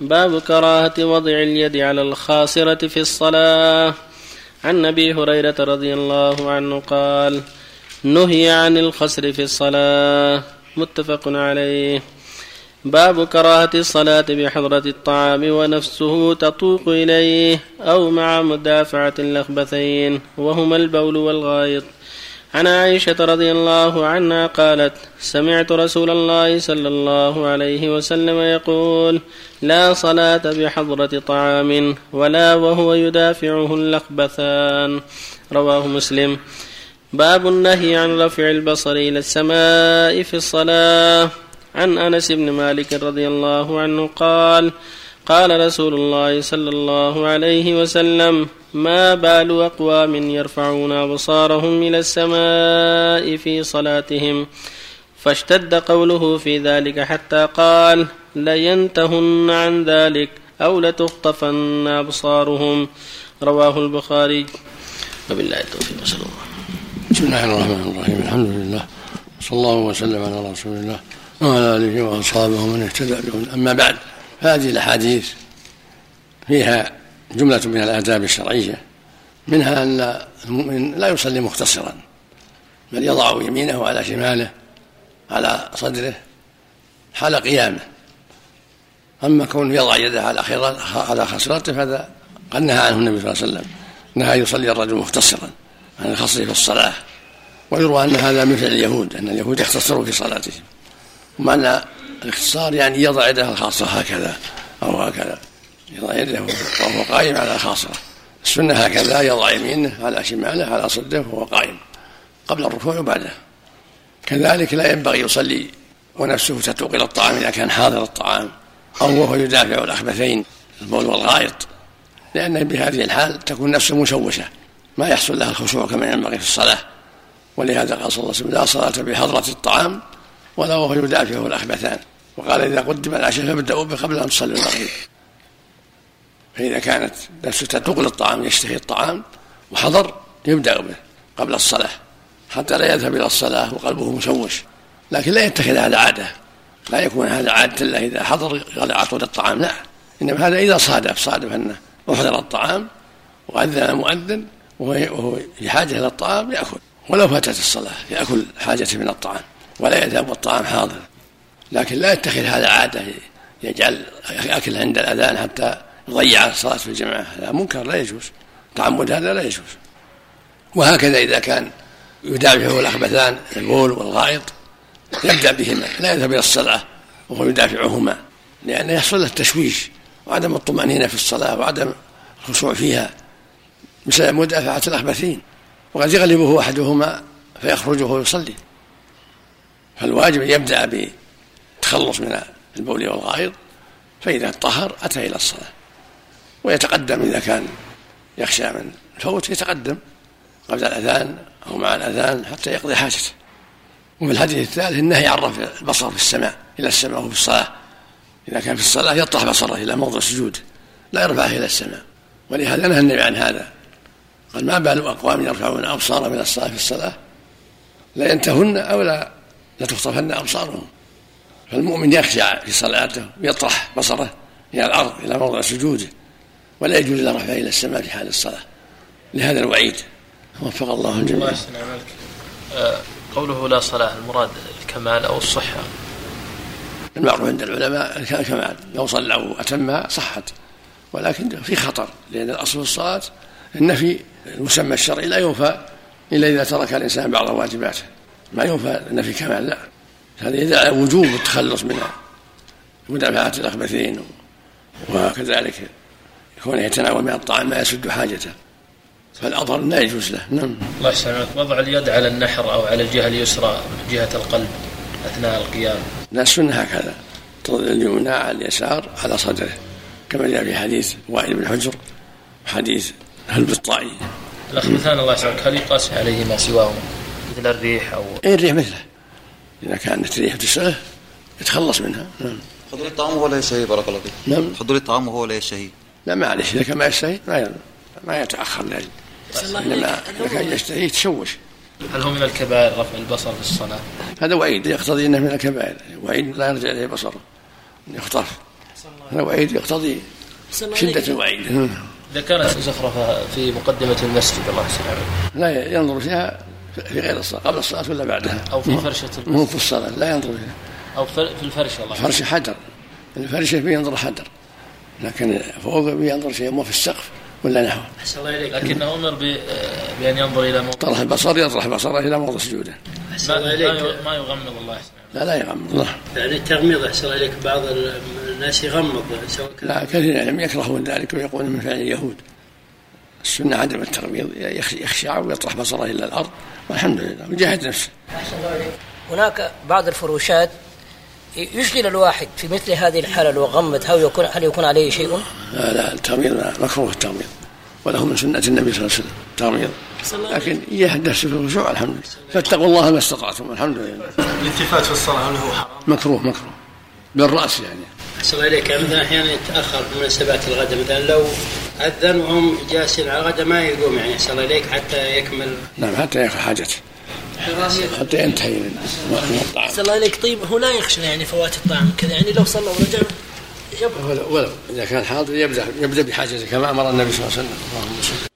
باب كراهة وضع اليد على الخاصرة في الصلاة. عن أبي هريرة رضي الله عنه قال نهي عن الخسر في الصلاة. متفق عليه. باب كراهة الصلاة بحضرة الطعام ونفسه تطوق إليه أو مع مدافعة الأخبثين وهما البول والغائط. عن عائشة رضي الله عنها قالت سمعت رسول الله صلى الله عليه وسلم يقول لا صلاة بحضرة طعام ولا وهو يدافعه الأخبثان رواه مسلم. باب النهي عن رفع البصر إلى السماء في الصلاة. عن أنس بن مالك رضي الله عنه قال قال رسول الله صلى الله عليه وسلم ما بال أقوام يرفعون أبصارهم إلى السماء في صلاتهم. فاشتد قوله في ذلك حتى قال لينتهن عن ذلك أو لتخطفن أبصارهم. رواه البخاري. وبالله التوفيق. صلى الله بسم الله الرحمن الرحيم. الحمد لله. صلى الله وسلم على رسول الله وعلى آله وأصحابه ومن اهتدى بهم أما بعد فهذه الأحاديث فيها جملة من الآداب الشرعية منها أن المؤمن لا يصلي مختصرا بل يضع يمينه على شماله على صدره حال قيامه. أما كونه يضع يده على على خصرته فهذا قد نهى عنه النبي صلى الله عليه وسلم نهى أن يصلي الرجل مختصرا عن الخصر في الصلاة. ويروى أن هذا من فعل اليهود أن اليهود يختصروا في صلاتهم. ومعنى الاختصار يعني يضع يده الخاصة هكذا أو هكذا. يضع يده وهو قائم على الخاصرة السنة هكذا يضع يمينه على شماله على صدره وهو قائم قبل الركوع وبعده. كذلك لا ينبغي يصلي ونفسه تتوق إلى الطعام إذا كان حاضر الطعام أو وهو يدافع الأخبثين البول والغائط. لأن بهذه الحال تكون نفسه مشوشة ما يحصل لها الخشوع كما ينبغي في الصلاة. ولهذا قال صلى الله عليه وسلم لا صلاة بحضرة الطعام ولا وهو يدافعه الأخبثان. وقال إذا قدم العشاء فابدأوا به قبل أن تصلوا المغرب. فإذا كانت نفسه تقل الطعام يشتهي الطعام وحضر يبدأ به قبل الصلاة. حتى لا يذهب إلى الصلاة وقلبه مشوش. لكن لا يتخذ هذا عادة. لا يكون هذا عادة له إذا حضر أعطوا الطعام. لا. إنما هذا إذا صادف صادف أنه أحضر الطعام وأذن المؤذن وهو في حاجة إلى الطعام يأكل. ولو فاتت الصلاة يأكل حاجته من الطعام ولا يذهب والطعام حاضر. لكن لا يتخذ هذا عادة يجعل أكل عند الأذان حتى يضيع الصلاة في الجماعة. هذا منكر لا يجوز. تعمد هذا لا يجوز. وهكذا إذا كان يدافعه الأخبثان البول والغائط يبدأ بهما لا يذهب إلى الصلاة وهو يدافعهما لأنه يحصل له التشويش وعدم الطمأنينة في الصلاة وعدم الخشوع فيها. بسبب مدافعة الأخبثين. وقد يغلبه أحدهما فيخرج وهو يصلي. فالواجب أن يبدأ بالتخلص من البول والغائط فإذا طهر أتى إلى الصلاة. ويتقدم إذا كان يخشى من الفوت يتقدم قبل الأذان أو مع الأذان حتى يقضي حاجته. وفي الحديث الثالث النهي عن رفع البصر في السماء إلى السماء وهو في الصلاة. إذا كان في الصلاة يطرح بصره إلى موضع السجود لا يرفعه إلى السماء. ولهذا نهى النبي عن هذا. قال ما بال أقوام يرفعون أبصار من الصلاة في الصلاة؟ لا ينتهن أو لا لتخطفن أبصارهم. فالمؤمن يخشع في صلاته ويطرح بصره إلى الأرض إلى موضع سجوده ولا يجوز له رفعه إلى السماء في حال الصلاة. لهذا الوعيد. وفق الله الجميع آه، قوله لا صلاة المراد الكمال أو الصحة؟ المعروف عند العلماء الكمال. لو صلوا أتمها صحت. ولكن في خطر لأن الأصل في الصلاة النفي المسمى الشرعي لا يوفى إلا إذا ترك الإنسان بعض واجباته. ما يوفى النفي كمال لا. هذا يدعى وجوب التخلص من مدافعة الأخبثين وكذلك كونه يتناول من الطعام ما يسد حاجته. فالأضر لا يجوز له. نعم. الله يسلمك. وضع اليد على النحر أو على الجهة اليسرى جهة القلب أثناء القيام. لا السنة هكذا. تضع اليمنى على اليسار على صدره كما جاء في حديث وائل بن حجر وحديث هلب الطائي الأخبثان الله يسلمك. هل يقاس عليه ما سواهما مثل الريح أو إيه الريح مثله. إذا كانت ريح تسعه يتخلص منها. نعم. حضور الطعام وهو لا يشتهي بارك الله فيك. نعم. حضور الطعام وهو لا يشتهي لا معلش إذا كان ما يشتهي ما ما يتأخر لأجل إنما إذا كان يشتهي يتشوش. هل هو من الكبائر رفع البصر في الصلاة؟ هذا وعيد يقتضي إنه من الكبائر. وعيد لا يرجع إليه بصره يخطف هذا وعيد يقتضي شدة الوعيد. إذا كانت زخرفة في مقدمة المسجد الله يحسن لا ينظر فيها في غير الصلاة قبل الصلاة ولا بعدها؟ أو في فرشة مو في الصلاة لا ينظر فيها. أو في الفرشة الله الفرشة حجر. الفرشة بينظر حجر. لكن فوق بينظر شيء مو في السقف ولا نحوه أحسن الله إليك. لكنه أمر بأن ينظر إلى موضع طرح البصر يطرح بصره إلى موضع سجوده. ما, ما يغمض الله يحسن لا لا يغمض. الله. يعني التغميض أحسن الله إليك. بعض الناس يغمض سواء كان لا كثير يعني يكرهون ذلك ويقولون من فعل اليهود. السنة عدم التغميض يخشع ويطرح بصره إلى الأرض. والحمد لله. ويجاهد نفسه. هناك بعض الفروشات يشغل الواحد في مثل هذه الحالة لو غمض هل يكون هل يكون عليه شيء؟ لا لا التغميض مكروه التغميض وله من سنة النبي صلى الله عليه وسلم التغميض لكن نفسه في الخشوع الحمد لله. فاتقوا الله ما استطعتم الحمد لله. الالتفات في الصلاة هل هو حرام؟ مكروه مكروه. بالرأس يعني. أحسن إليك. يعني مثلا أحيانا يتأخر في مناسبات الغداء مثلا لو أذن وهم جالسين على الغداء ما يقوم يعني. أحسن إليك حتى يكمل. نعم حتى ياخذ حاجته. حتى ينتهي. من الطعام. الله إليك طيب هو لا يخشى يعني فوات الطعام كذا يعني لو صلى ورجع ولو, ولو إذا كان حاضر يبدأ يبدأ بحاجته كما أمر النبي صلى الله عليه وسلم. اللهم صل.